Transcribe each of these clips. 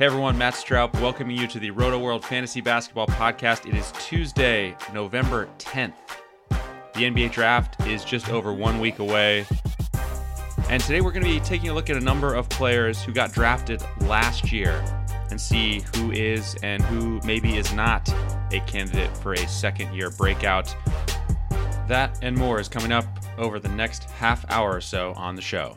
Hey everyone, Matt Straub welcoming you to the Roto World Fantasy Basketball Podcast. It is Tuesday, November 10th. The NBA draft is just over one week away. And today we're going to be taking a look at a number of players who got drafted last year and see who is and who maybe is not a candidate for a second year breakout. That and more is coming up over the next half hour or so on the show.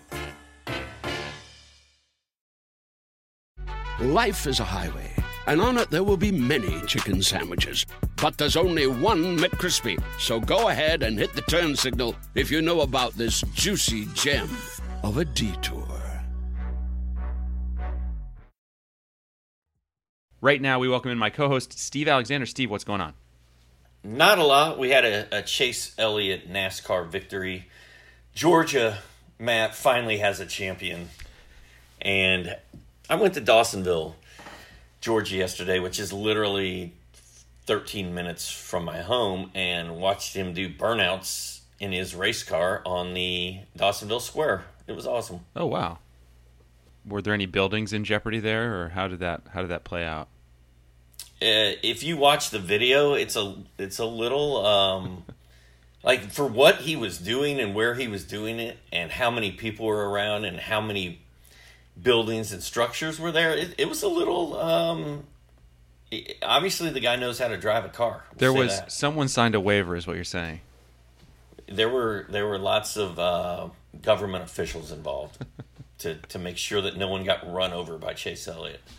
Life is a highway, and on it there will be many chicken sandwiches. But there's only one McCrispy. So go ahead and hit the turn signal if you know about this juicy gem of a detour. Right now, we welcome in my co host, Steve Alexander. Steve, what's going on? Not a lot. We had a, a Chase Elliott NASCAR victory. Georgia, Matt, finally has a champion. And I went to Dawsonville, Georgia yesterday, which is literally 13 minutes from my home, and watched him do burnouts in his race car on the Dawsonville Square. It was awesome. Oh wow. Were there any buildings in jeopardy there, or how did that how did that play out? Uh, if you watch the video, it's a it's a little um, like for what he was doing and where he was doing it, and how many people were around, and how many buildings and structures were there. It, it was a little. Um, obviously, the guy knows how to drive a car. We'll There was that. someone signed a waiver, is what you're saying. there were there were lots of uh, government officials involved to to make sure that no one got run over by Chase Elliott.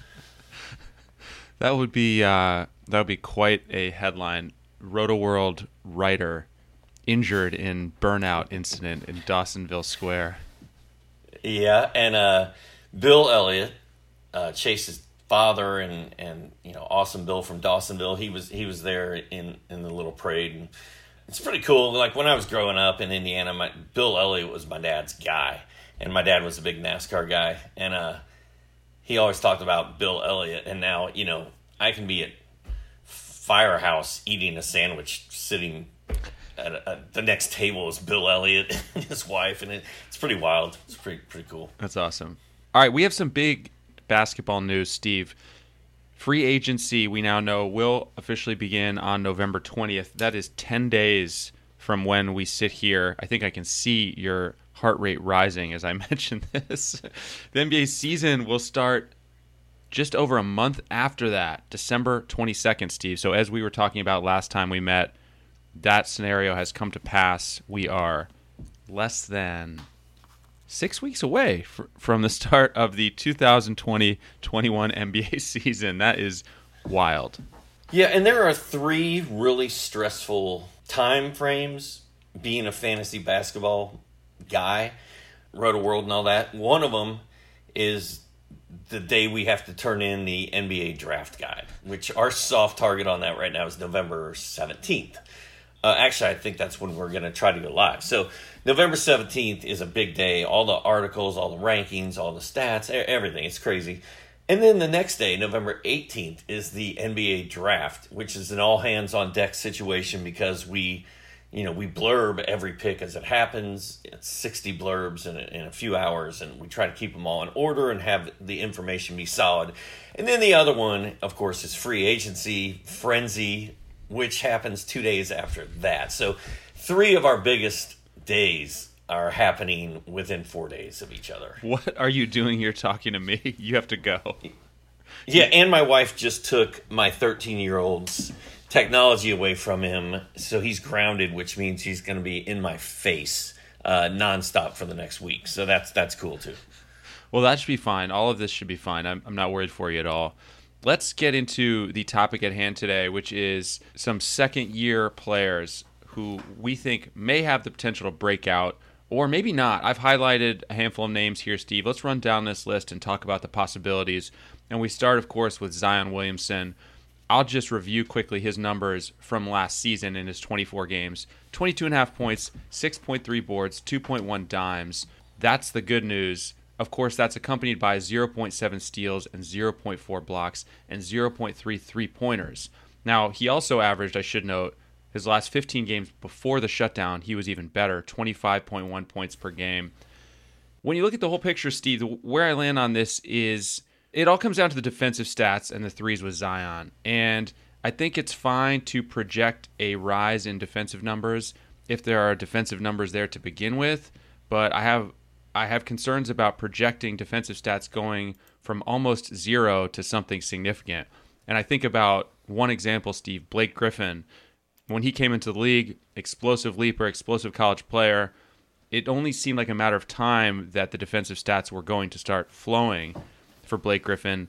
That would be uh, that would be quite a headline. Roto World writer injured in burnout incident in Dawsonville Square. Yeah, and uh, Bill Elliott, uh, Chase's father, and and you know, awesome Bill from Dawsonville. He was he was there in in the little parade, and it's pretty cool. Like when I was growing up in Indiana, my Bill Elliott was my dad's guy, and my dad was a big NASCAR guy, and uh, he always talked about Bill Elliott. And now you know, I can be at Firehouse eating a sandwich, sitting. At, at the next table is Bill Elliott and his wife, and it, it's pretty wild. It's pretty pretty cool. That's awesome. All right, we have some big basketball news, Steve. Free agency, we now know, will officially begin on November 20th. That is 10 days from when we sit here. I think I can see your heart rate rising as I mention this. the NBA season will start just over a month after that, December 22nd, Steve. So, as we were talking about last time we met, that scenario has come to pass. We are less than six weeks away fr- from the start of the 2020 21 NBA season. That is wild. Yeah, and there are three really stressful time frames being a fantasy basketball guy, Roto World and all that. One of them is the day we have to turn in the NBA draft guide, which our soft target on that right now is November 17th. Uh, actually, I think that's when we're going to try to go live. So November 17th is a big day. All the articles, all the rankings, all the stats, everything. It's crazy. And then the next day, November 18th, is the NBA draft, which is an all hands on deck situation because we, you know, we blurb every pick as it happens. It's 60 blurbs in a, in a few hours, and we try to keep them all in order and have the information be solid. And then the other one, of course, is free agency frenzy, which happens two days after that. So, three of our biggest days are happening within four days of each other. What are you doing here talking to me? You have to go. Yeah, and my wife just took my 13 year old's technology away from him, so he's grounded, which means he's going to be in my face uh, nonstop for the next week. So that's that's cool too. Well, that should be fine. All of this should be fine. I'm, I'm not worried for you at all. Let's get into the topic at hand today, which is some second year players who we think may have the potential to break out or maybe not. I've highlighted a handful of names here, Steve. Let's run down this list and talk about the possibilities. And we start, of course, with Zion Williamson. I'll just review quickly his numbers from last season in his 24 games 22.5 points, 6.3 boards, 2.1 dimes. That's the good news. Of course, that's accompanied by 0.7 steals and 0.4 blocks and 0.3 three pointers. Now, he also averaged, I should note, his last 15 games before the shutdown, he was even better 25.1 points per game. When you look at the whole picture, Steve, where I land on this is it all comes down to the defensive stats and the threes with Zion. And I think it's fine to project a rise in defensive numbers if there are defensive numbers there to begin with, but I have I have concerns about projecting defensive stats going from almost zero to something significant. And I think about one example, Steve, Blake Griffin, when he came into the league, explosive leaper, explosive college player, it only seemed like a matter of time that the defensive stats were going to start flowing for Blake Griffin.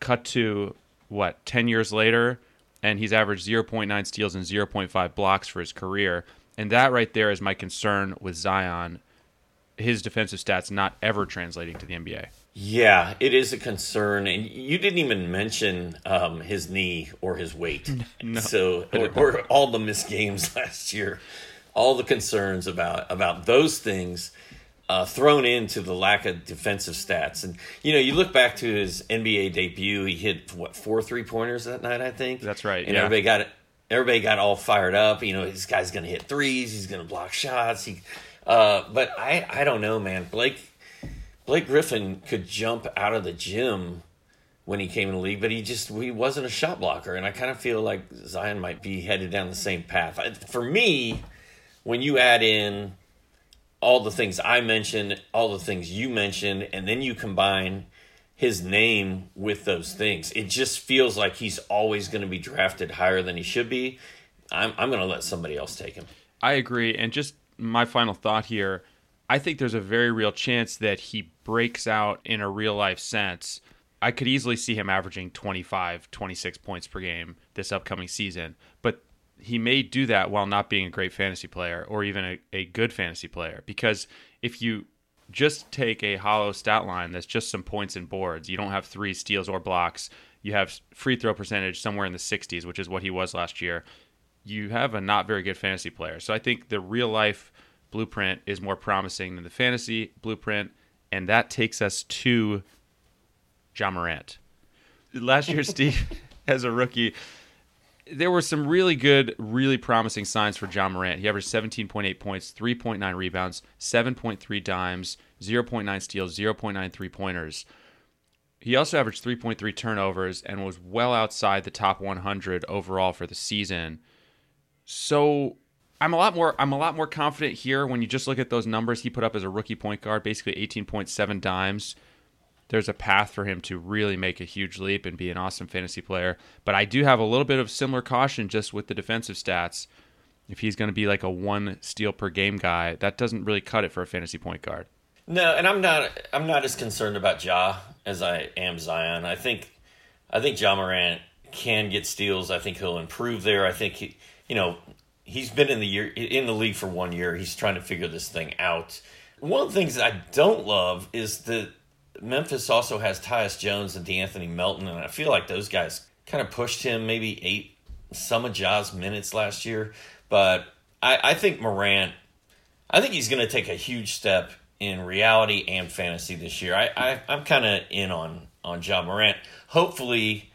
Cut to what, 10 years later, and he's averaged 0.9 steals and 0.5 blocks for his career. And that right there is my concern with Zion, his defensive stats not ever translating to the NBA. Yeah, it is a concern, and you didn't even mention um, his knee or his weight. No, so, or, or, all the missed games last year, all the concerns about about those things uh, thrown into the lack of defensive stats. And you know, you look back to his NBA debut, he hit what four three pointers that night, I think. That's right. And yeah. everybody got everybody got all fired up. You know, this guy's going to hit threes. He's going to block shots. He, uh, but I I don't know, man. Blake Blake Griffin could jump out of the gym when he came in the league, but he just he wasn't a shot blocker, and I kind of feel like Zion might be headed down the same path. For me, when you add in all the things I mentioned, all the things you mentioned, and then you combine his name with those things, it just feels like he's always going to be drafted higher than he should be. I'm I'm going to let somebody else take him. I agree, and just my final thought here. I think there's a very real chance that he breaks out in a real life sense. I could easily see him averaging 25, 26 points per game this upcoming season, but he may do that while not being a great fantasy player or even a, a good fantasy player. Because if you just take a hollow stat line that's just some points and boards, you don't have three steals or blocks, you have free throw percentage somewhere in the 60s, which is what he was last year, you have a not very good fantasy player. So I think the real life blueprint is more promising than the fantasy blueprint, and that takes us to Ja Morant. Last year, Steve, as a rookie, there were some really good, really promising signs for Ja Morant. He averaged 17.8 points, 3.9 rebounds, 7.3 dimes, 0.9 steals, 0.9 three pointers. He also averaged 3.3 turnovers and was well outside the top 100 overall for the season. So I'm a lot more I'm a lot more confident here when you just look at those numbers he put up as a rookie point guard, basically 18.7 dimes. There's a path for him to really make a huge leap and be an awesome fantasy player. But I do have a little bit of similar caution just with the defensive stats. If he's going to be like a one steal per game guy, that doesn't really cut it for a fantasy point guard. No, and I'm not I'm not as concerned about Ja as I am Zion. I think I think Ja Morant can get steals. I think he'll improve there. I think he, you know, he's been in the year in the league for one year. He's trying to figure this thing out. One of the things that I don't love is that Memphis also has Tyus Jones and De'Anthony Melton, and I feel like those guys kind of pushed him maybe ate some of Ja's minutes last year. But I, I think Morant, I think he's going to take a huge step in reality and fantasy this year. I, I I'm kind of in on on Ja Morant. Hopefully,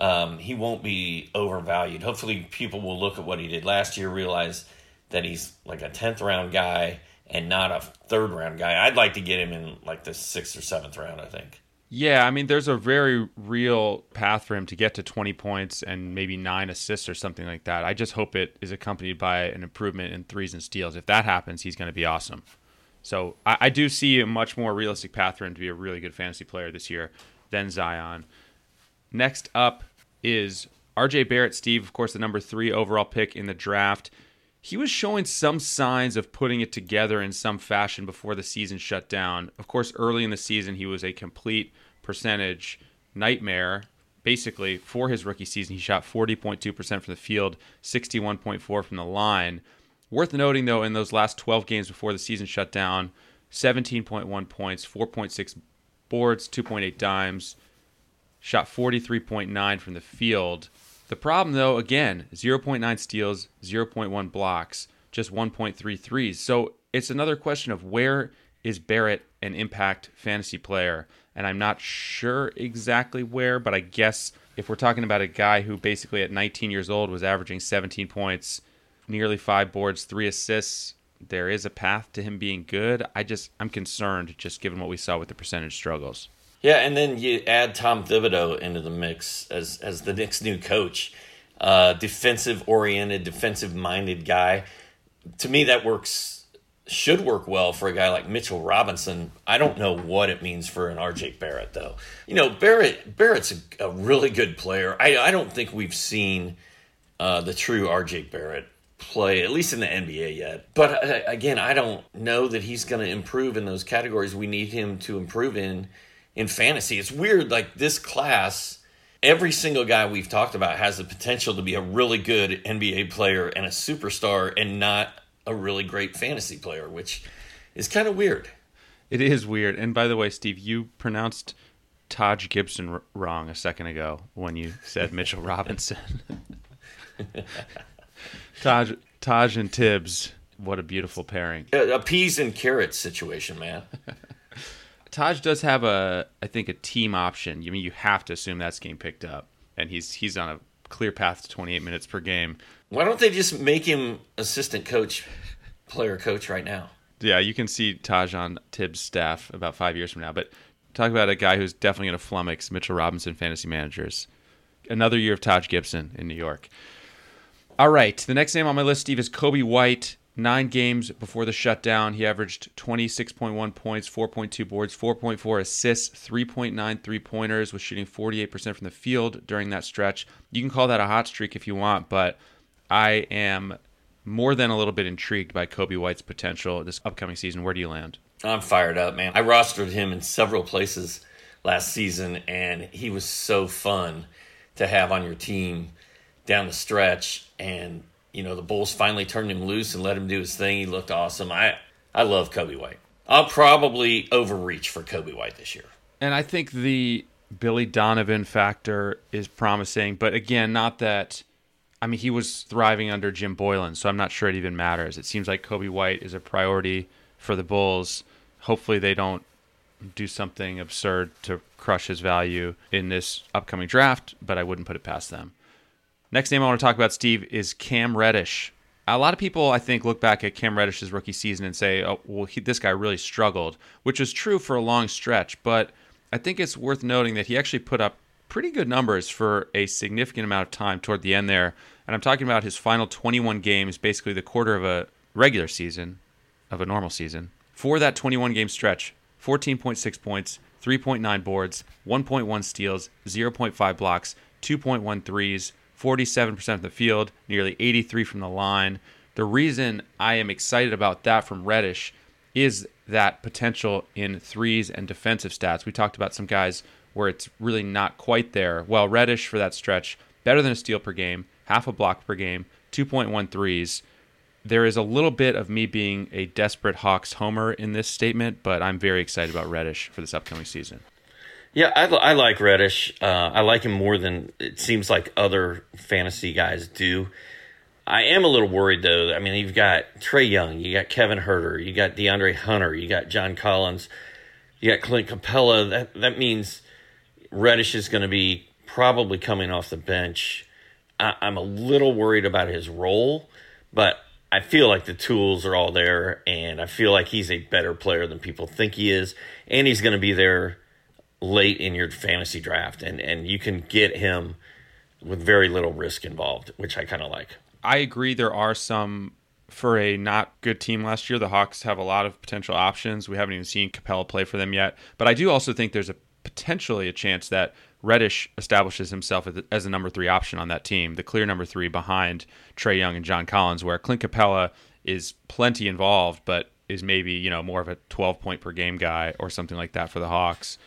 um, he won't be overvalued. Hopefully, people will look at what he did last year, realize that he's like a tenth round guy and not a third round guy. I'd like to get him in like the sixth or seventh round. I think. Yeah, I mean, there's a very real path for him to get to 20 points and maybe nine assists or something like that. I just hope it is accompanied by an improvement in threes and steals. If that happens, he's going to be awesome. So I, I, do see a much more realistic path for him to be a really good fantasy player this year than Zion. Next up is RJ Barrett, Steve, of course, the number three overall pick in the draft he was showing some signs of putting it together in some fashion before the season shut down. Of course, early in the season, he was a complete percentage nightmare. Basically, for his rookie season, he shot 40.2% from the field, 61.4% from the line. Worth noting, though, in those last 12 games before the season shut down, 17.1 points, 4.6 boards, 2.8 dimes, shot 43.9 from the field. The problem, though, again, 0.9 steals, 0.1 blocks, just 1.3 threes. So it's another question of where is Barrett an impact fantasy player? And I'm not sure exactly where, but I guess if we're talking about a guy who basically at 19 years old was averaging 17 points, nearly five boards, three assists, there is a path to him being good. I just, I'm concerned just given what we saw with the percentage struggles. Yeah, and then you add Tom Thibodeau into the mix as as the Knicks' new coach, uh, defensive oriented, defensive minded guy. To me, that works should work well for a guy like Mitchell Robinson. I don't know what it means for an RJ Barrett though. You know, Barrett Barrett's a, a really good player. I I don't think we've seen uh, the true RJ Barrett play at least in the NBA yet. But uh, again, I don't know that he's going to improve in those categories we need him to improve in in fantasy. It's weird, like this class, every single guy we've talked about has the potential to be a really good NBA player and a superstar and not a really great fantasy player, which is kind of weird. It is weird. And by the way, Steve, you pronounced Taj Gibson r- wrong a second ago when you said Mitchell Robinson. Taj, Taj and Tibbs, what a beautiful pairing. A, a peas and carrots situation, man. Taj does have a, I think, a team option. I mean, you have to assume that's getting picked up, and he's he's on a clear path to 28 minutes per game. Why don't they just make him assistant coach, player coach right now? Yeah, you can see Taj on Tibbs' staff about five years from now. But talk about a guy who's definitely going to flummox Mitchell Robinson fantasy managers. Another year of Taj Gibson in New York. All right, the next name on my list, Steve, is Coby White. Nine games before the shutdown, he averaged 26.1 points, 4.2 boards, 4.4 assists, 3.9 three pointers, was shooting 48% from the field during that stretch. You can call that a hot streak if you want, but I am more than a little bit intrigued by Coby White's potential this upcoming season. Where do you land? I'm fired up, man. I rostered him in several places last season, and he was so fun to have on your team down the stretch. And you know, the Bulls finally turned him loose and let him do his thing. He looked awesome. I I love Coby White. I'll probably overreach for Coby White this year. And I think the Billy Donovan factor is promising, but again, not that I mean he was thriving under Jim Boylen, so I'm not sure it even matters. It seems like Coby White is a priority for the Bulls. Hopefully they don't do something absurd to crush his value in this upcoming draft, but I wouldn't put it past them. Next name I want to talk about, Steve, is Cam Reddish. A lot of people, I think, look back at Cam Reddish's rookie season and say, "Oh, well, he, this guy really struggled," which is true for a long stretch. But I think it's worth noting that he actually put up pretty good numbers for a significant amount of time toward the end there. And I'm talking about his final 21 games, basically the quarter of a regular season, of a normal season. For that 21 game stretch, 14.6 points, 3.9 boards, 1.1 steals, 0.5 blocks, 2.1 threes, 47% of the field, nearly 83 from the line. The reason I am excited about that from Reddish is that potential in threes and defensive stats. We talked about some guys where it's really not quite there. Well, Reddish for that stretch, better than a steal per game, half a block per game, 2.1 threes. There is a little bit of me being a desperate Hawks homer in this statement, but I'm very excited about Reddish for this upcoming season. Yeah, I, I like Reddish. Uh, I like him more than it seems like other fantasy guys do. I am a little worried though. I mean, you've got Trae Young, you got Kevin Huerter, you got DeAndre Hunter, you got John Collins, you got Clint Capela. That that means Reddish is going to be probably coming off the bench. I, I'm a little worried about his role, but I feel like the tools are all there, and I feel like he's a better player than people think he is, and he's going to be there late in your fantasy draft, and and you can get him with very little risk involved, which I kind of like. I agree. There are some for a not good team last year. The Hawks have a lot of potential options. We haven't even seen Capela play for them yet, but I do also think there's a potentially a chance that Reddish establishes himself as a number three option on that team, the clear number three behind Trae Young and John Collins, where Clint Capela is plenty involved, but is maybe you know more of a 12 point per game guy or something like that for the Hawks.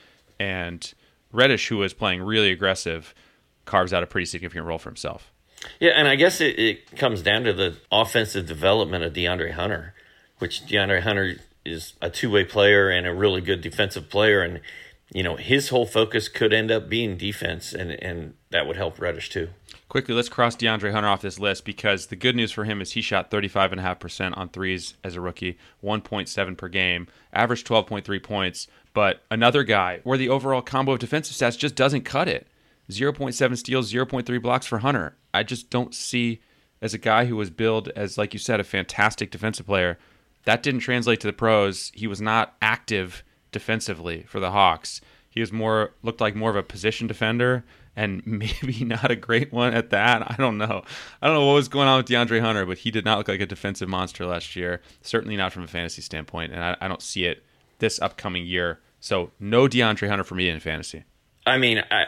And Reddish, who was playing really aggressive, carves out a pretty significant role for himself. Yeah, and I guess it, it comes down to the offensive development of DeAndre Hunter, which DeAndre Hunter is a two way player and a really good defensive player, and you know his whole focus could end up being defense, and and that would help Reddish too. Quickly, let's cross DeAndre Hunter off this list because the good news for him is he shot 35.5% on threes as a rookie, 1.7 per game, averaged 12.3 points. But another guy where the overall combo of defensive stats just doesn't cut it. 0.7 steals, 0.3 blocks for Hunter. I just don't see as a guy who was billed as, like you said, a fantastic defensive player. That didn't translate to the pros. He was not active defensively for the Hawks. He was more looked like more of a position defender and maybe not a great one at that. I don't know. I don't know what was going on with DeAndre Hunter, but he did not look like a defensive monster last year. Certainly not from a fantasy standpoint, and I, I don't see it this upcoming year. So no DeAndre Hunter for me in fantasy. I mean, I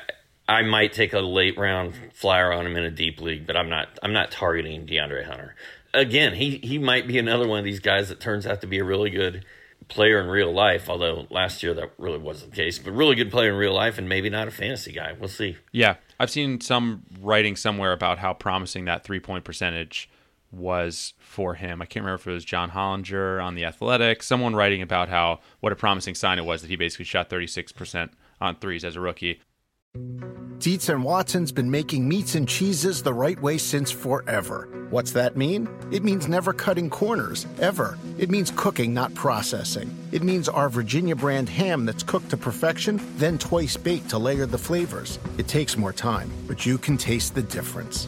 I might take a late round flyer on him in a deep league, but I'm not I'm not targeting DeAndre Hunter. Again, he he might be another one of these guys that turns out to be a really good player in real life, although last year that really wasn't the case, but really good player in real life and maybe not a fantasy guy. We'll see. Yeah. I've seen some writing somewhere about how promising that three point percentage was for him. I can't remember if it was John Hollinger on the Athletic, someone writing about how what a promising sign it was that he basically shot 36% on threes as a rookie. Dietz and Watson's been making meats and cheeses the right way since forever. What's that mean? It means never cutting corners, ever. It means cooking, not processing. It means our Virginia brand ham that's cooked to perfection, then twice baked to layer the flavors. It takes more time, but you can taste the difference.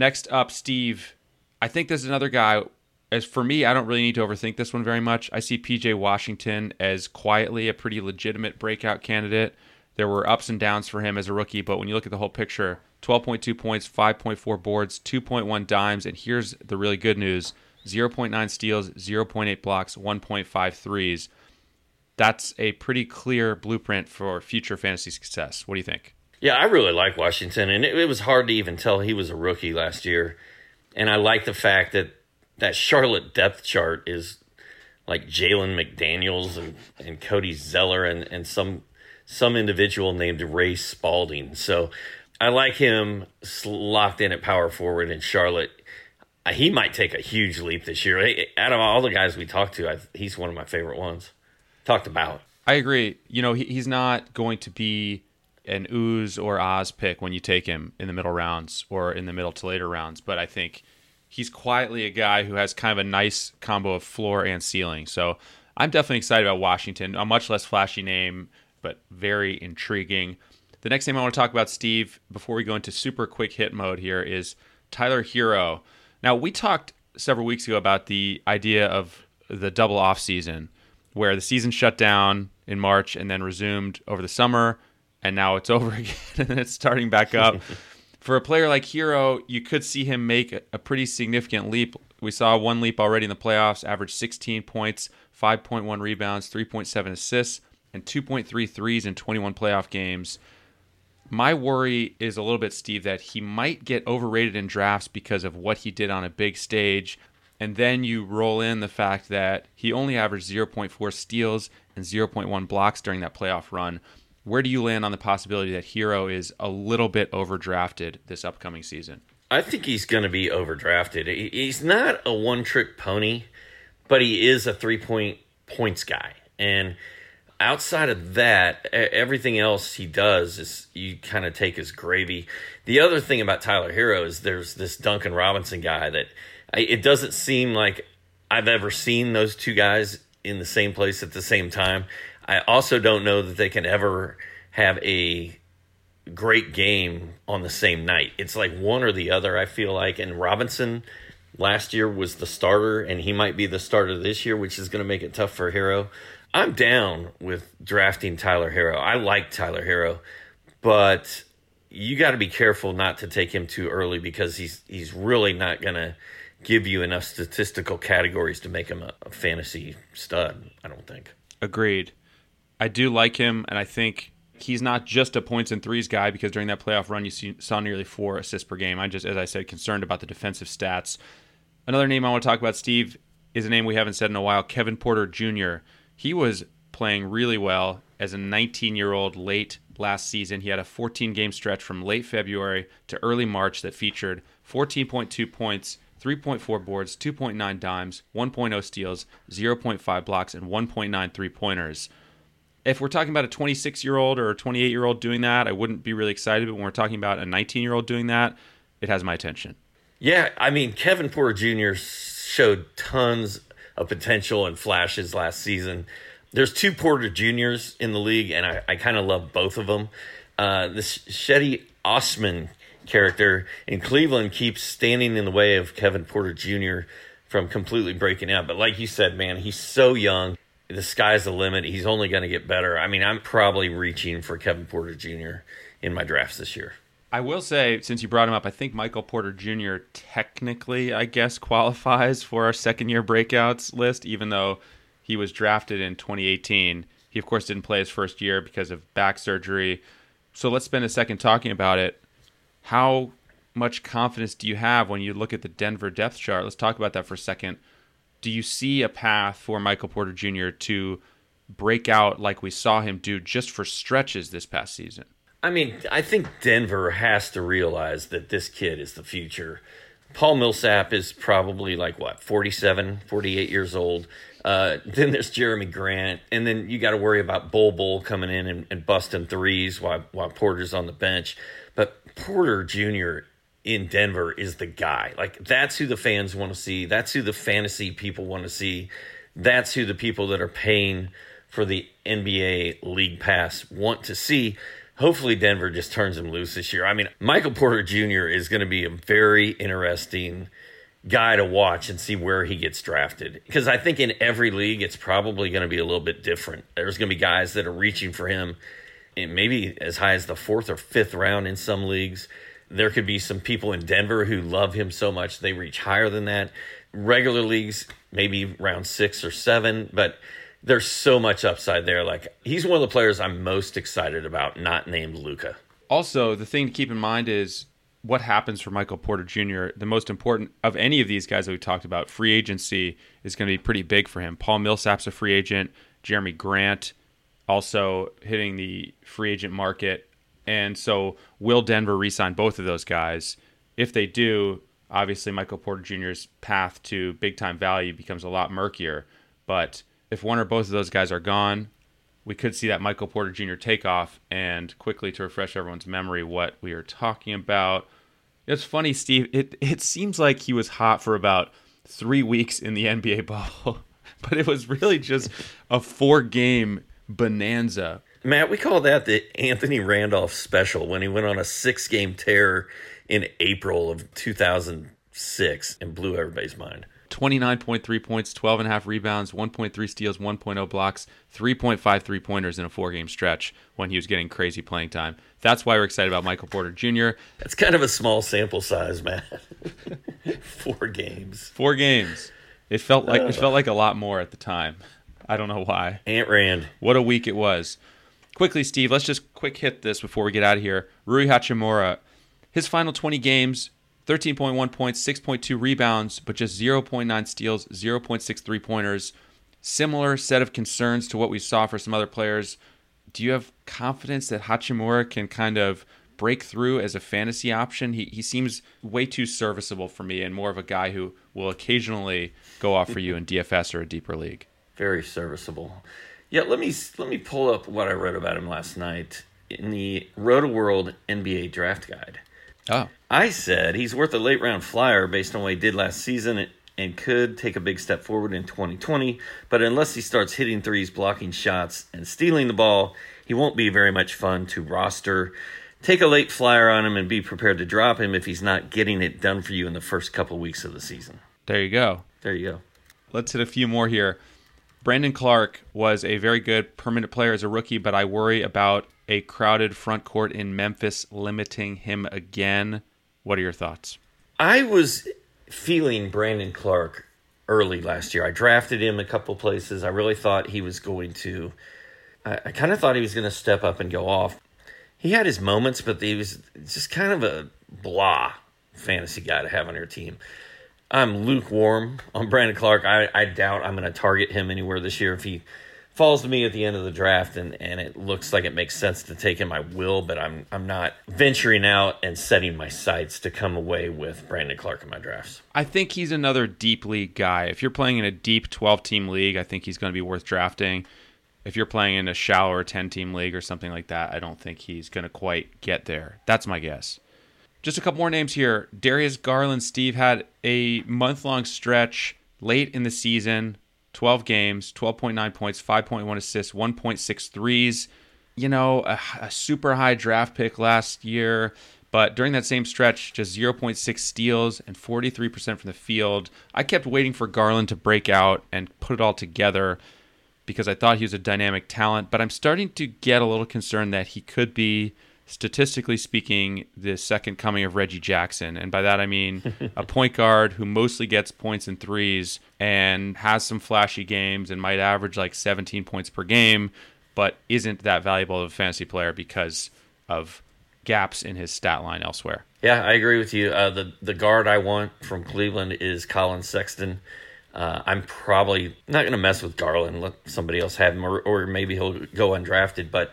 Next up, Steve. I think this is another guy. As for me, I don't really need to overthink this one very much. I see PJ Washington as quietly a pretty legitimate breakout candidate. There were ups and downs for him as a rookie, but when you look at the whole picture, 12.2 points, 5.4 boards, 2.1 dimes, and here's the really good news 0.9 steals, 0.8 blocks, 1.5 threes. That's a pretty clear blueprint for future fantasy success. What do you think? Yeah, I really like Washington, and it, it was hard to even tell he was a rookie last year. And I like the fact that that Charlotte depth chart is like Jalen McDaniels and, and Cody Zeller and, and some some individual named Ray Spalding. So I like him locked in at power forward in Charlotte. Uh, he might take a huge leap this year. Out of all the guys we talked to, I, he's one of my favorite ones. Talked about. I agree. You know, he, he's not going to be an ooze or Oz pick when you take him in the middle rounds or in the middle to later rounds, but I think he's quietly a guy who has kind of a nice combo of floor and ceiling. So I'm definitely excited about Washington. A much less flashy name, but very intriguing. The next name I want to talk about, Steve, before we go into super quick hit mode here, is Tyler Herro. Now, we talked several weeks ago about the idea of the double off season, where the season shut down in March and then resumed over the summer, and now it's over again and it's starting back up. For a player like Herro, you could see him make a pretty significant leap. We saw one leap already in the playoffs, averaged 16 points, 5.1 rebounds, 3.7 assists, and 2.3 threes in 21 playoff games. My worry is a little bit, Steve, that he might get overrated in drafts because of what he did on a big stage. And then you roll in the fact that he only averaged 0.4 steals and 0.1 blocks during that playoff run. Where do you land on the possibility that Herro is a little bit overdrafted this upcoming season? I think he's going to be overdrafted. He's not a one trick pony, but he is a three point points guy. And outside of that, everything else he does is you kind of take as gravy. The other thing about Tyler Herro is there's this Duncan Robinson guy that it doesn't seem like I've ever seen those two guys in the same place at the same time. I also don't know that they can ever have a great game on the same night. It's like one or the other, I feel like. And Robinson last year was the starter, and he might be the starter this year, which is going to make it tough for Herro. I'm down with drafting Tyler Herro. I like Tyler Herro, but you got to be careful not to take him too early because he's he's really not going to give you enough statistical categories to make him a, a fantasy stud. I don't think. Agreed. I do like him, and I think he's not just a points and threes guy because during that playoff run you see, saw nearly four assists per game. I just, as I said, concerned about the defensive stats. Another name I want to talk about, Steve, is a name we haven't said in a while, Kevin Porter Jr. He was playing really well as a 19 year old late last season. He had a 14 game stretch from late February to early March that featured 14.2 points, 3.4 boards, 2.9 dimes, 1.0 steals, 0.5 blocks, and 1.9 three pointers. If we're talking about a 26 year old or a 28 year old doing that, I wouldn't be really excited. But when we're talking about a 19 year old doing that, it has my attention. Yeah, I mean, Kevin Porter Jr. showed tons of potential and flashes last season. There's two Porter Juniors in the league, and I, I kind of love both of them. Uh, this Cedi Osman character in Cleveland keeps standing in the way of Kevin Porter Jr. from completely breaking out. But like you said, man, he's so young. The sky's the limit. He's only going to get better. I mean, I'm probably reaching for Kevin Porter Jr. in my drafts this year. I will say, since you brought him up, I think Michael Porter Jr. technically, I guess, qualifies for our second year breakouts list, even though he was drafted in 2018. He, of course, didn't play his first year because of back surgery. So let's spend a second talking about it. How much confidence do you have when you look at the Denver depth chart? Let's talk about that for a second. Do you see a path for Michael Porter Jr. to break out like we saw him do just for stretches this past season? I mean, I think Denver has to realize that this kid is the future. Paul Millsap is probably like what, 47, 48 years old. Uh, then there's Jerami Grant, and then you got to worry about Bol Bol coming in and, and busting threes while while Porter's on the bench. But Porter Jr. in Denver is the guy. Like that's who the fans want to see. That's who the fantasy people want to see. That's who the people that are paying for the NBA League Pass want to see hopefully Denver just turns him loose this year. I mean, Michael Porter Jr. is going to be a very interesting guy to watch and see where he gets drafted. Because I think in every league, it's probably going to be a little bit different. There's going to be guys that are reaching for him, and maybe as high as the fourth or fifth round in some leagues. There could be some people in Denver who love him so much they reach higher than that. Regular leagues, maybe round six or seven, but there's so much upside there. Like he's one of the players I'm most excited about, not named Luka. Also, the thing to keep in mind is what happens for Michael Porter Jr. The most important of any of these guys that we talked about, free agency is going to be pretty big for him. Paul Millsap's a free agent. Jerami Grant also hitting the free agent market. And so, will Denver re-sign both of those guys? If they do, obviously Michael Porter Jr.'s path to big time value becomes a lot murkier. But if one or both of those guys are gone, we could see that Michael Porter Jr. takeoff. And quickly to refresh everyone's memory, what we are talking about. It's funny, Steve. It it seems like he was hot for about three weeks in the NBA bubble, but it was really just a four game bonanza. Matt, we call that the Anthony Randolph special when he went on a six game tear in April of 2006 and blew everybody's mind. 29.3 points, 12.5 rebounds, 1.3 steals, 1.0 blocks, 3.5 three pointers in a four game stretch when he was getting crazy playing time. That's why we're excited about Michael Porter Jr. That's kind of a small sample size, man. Four games. Four games. It felt like it felt like a lot more at the time. I don't know why. Ant Rand. What a week it was. Quickly, Steve, let's just quick hit this before we get out of here. Rui Hachimura, his final 20 games, 13.1 points, 6.2 rebounds, but just 0.9 steals, 0.6 three pointers. Similar set of concerns to what we saw for some other players. Do you have confidence that Hachimura can kind of break through as a fantasy option? He, he seems way too serviceable for me and more of a guy who will occasionally go off for you in DFS or a deeper league. Very serviceable. Yeah, let me let me pull up what I wrote about him last night in the Roto World NBA Draft Guide. Oh. I said he's worth a late round flyer based on what he did last season and could take a big step forward in 2020. But unless he starts hitting threes, blocking shots, and stealing the ball, he won't be very much fun to roster. Take a late flyer on him and be prepared to drop him if he's not getting it done for you in the first couple weeks of the season. There you go. There you go. Let's hit a few more here. Brandon Clarke was a very good permanent player as a rookie, but I worry about a crowded front court in Memphis limiting him again. What are your thoughts? I was feeling Brandon Clarke early last year. I drafted him a couple places. I really thought he was going to. I, I kind of thought he was going to step up and go off. He had his moments, but he was just kind of a blah fantasy guy to have on your team. I'm lukewarm on Brandon Clarke. I, I doubt I'm going to target him anywhere this year. If he falls to me at the end of the draft and, and it looks like it makes sense to take him, I will, but I'm I'm not venturing out and setting my sights to come away with Brandon Clarke in my drafts. I think he's another deep league guy. If you're playing in a deep 12 team league, I think he's going to be worth drafting. If you're playing in a shallower 10 team league or something like that, I don't think he's going to quite get there. That's my guess. Just a couple more names here. Darius Garland, Steve had a month long stretch late in the season 12 games, 12.9 points, 5.1 assists, 1.6 threes. You know, a, a, super high draft pick last year, but during that same stretch, just 0.6 steals and 43% from the field. I kept waiting for Garland to break out and put it all together because I thought he was a dynamic talent, but I'm starting to get a little concerned that he could be statistically speaking, the second coming of Reggie Jackson. And by that I mean a point guard who mostly gets points and threes and has some flashy games and might average like 17 points per game, but isn't that valuable of a fantasy player because of gaps in his stat line elsewhere. Yeah, I agree with you. Uh, the the guard I want from Cleveland is Collin Sexton. Uh, I'm probably not going to mess with Garland. Let somebody else have him, or, or maybe he'll go undrafted. But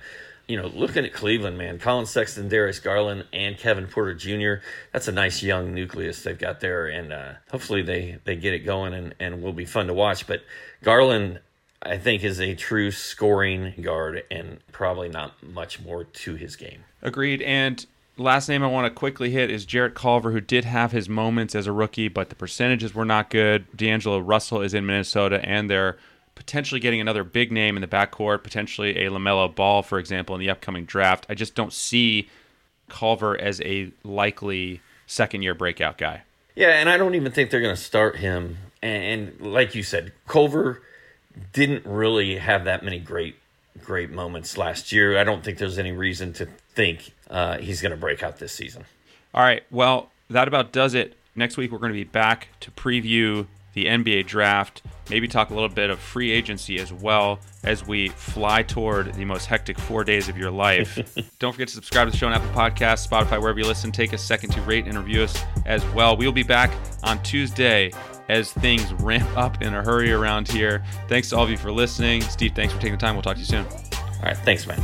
you know, looking at Cleveland, man, Collin Sexton, Darius Garland, and Kevin Porter Jr. That's a nice young nucleus they've got there, and uh, hopefully they they get it going and and will be fun to watch. But Garland, I think, is a true scoring guard, and probably not much more to his game. Agreed. And last name I want to quickly hit is Jarrett Culver, who did have his moments as a rookie, but the percentages were not good. D'Angelo Russell is in Minnesota, and they're potentially getting another big name in the backcourt, potentially a LaMelo Ball, for example, in the upcoming draft. I just don't see Culver as a likely second year breakout guy. Yeah, and I don't even think they're going to start him. And, like you said, Culver didn't really have that many great great moments last year. I don't think there's any reason to think uh, he's going to break out this season. All right. Well, that about does it. Next week, we're going to be back to preview the NBA draft, maybe talk a little bit of free agency as well as we fly toward the most hectic four days of your life. Don't forget to subscribe to the show on Apple Podcasts, Spotify, wherever you listen. Take a second to rate and review us as well. We'll be back on Tuesday as things ramp up in a hurry around here. Thanks to all of you for listening. Steve, thanks for taking the time. We'll talk to you soon. All right. Thanks, man.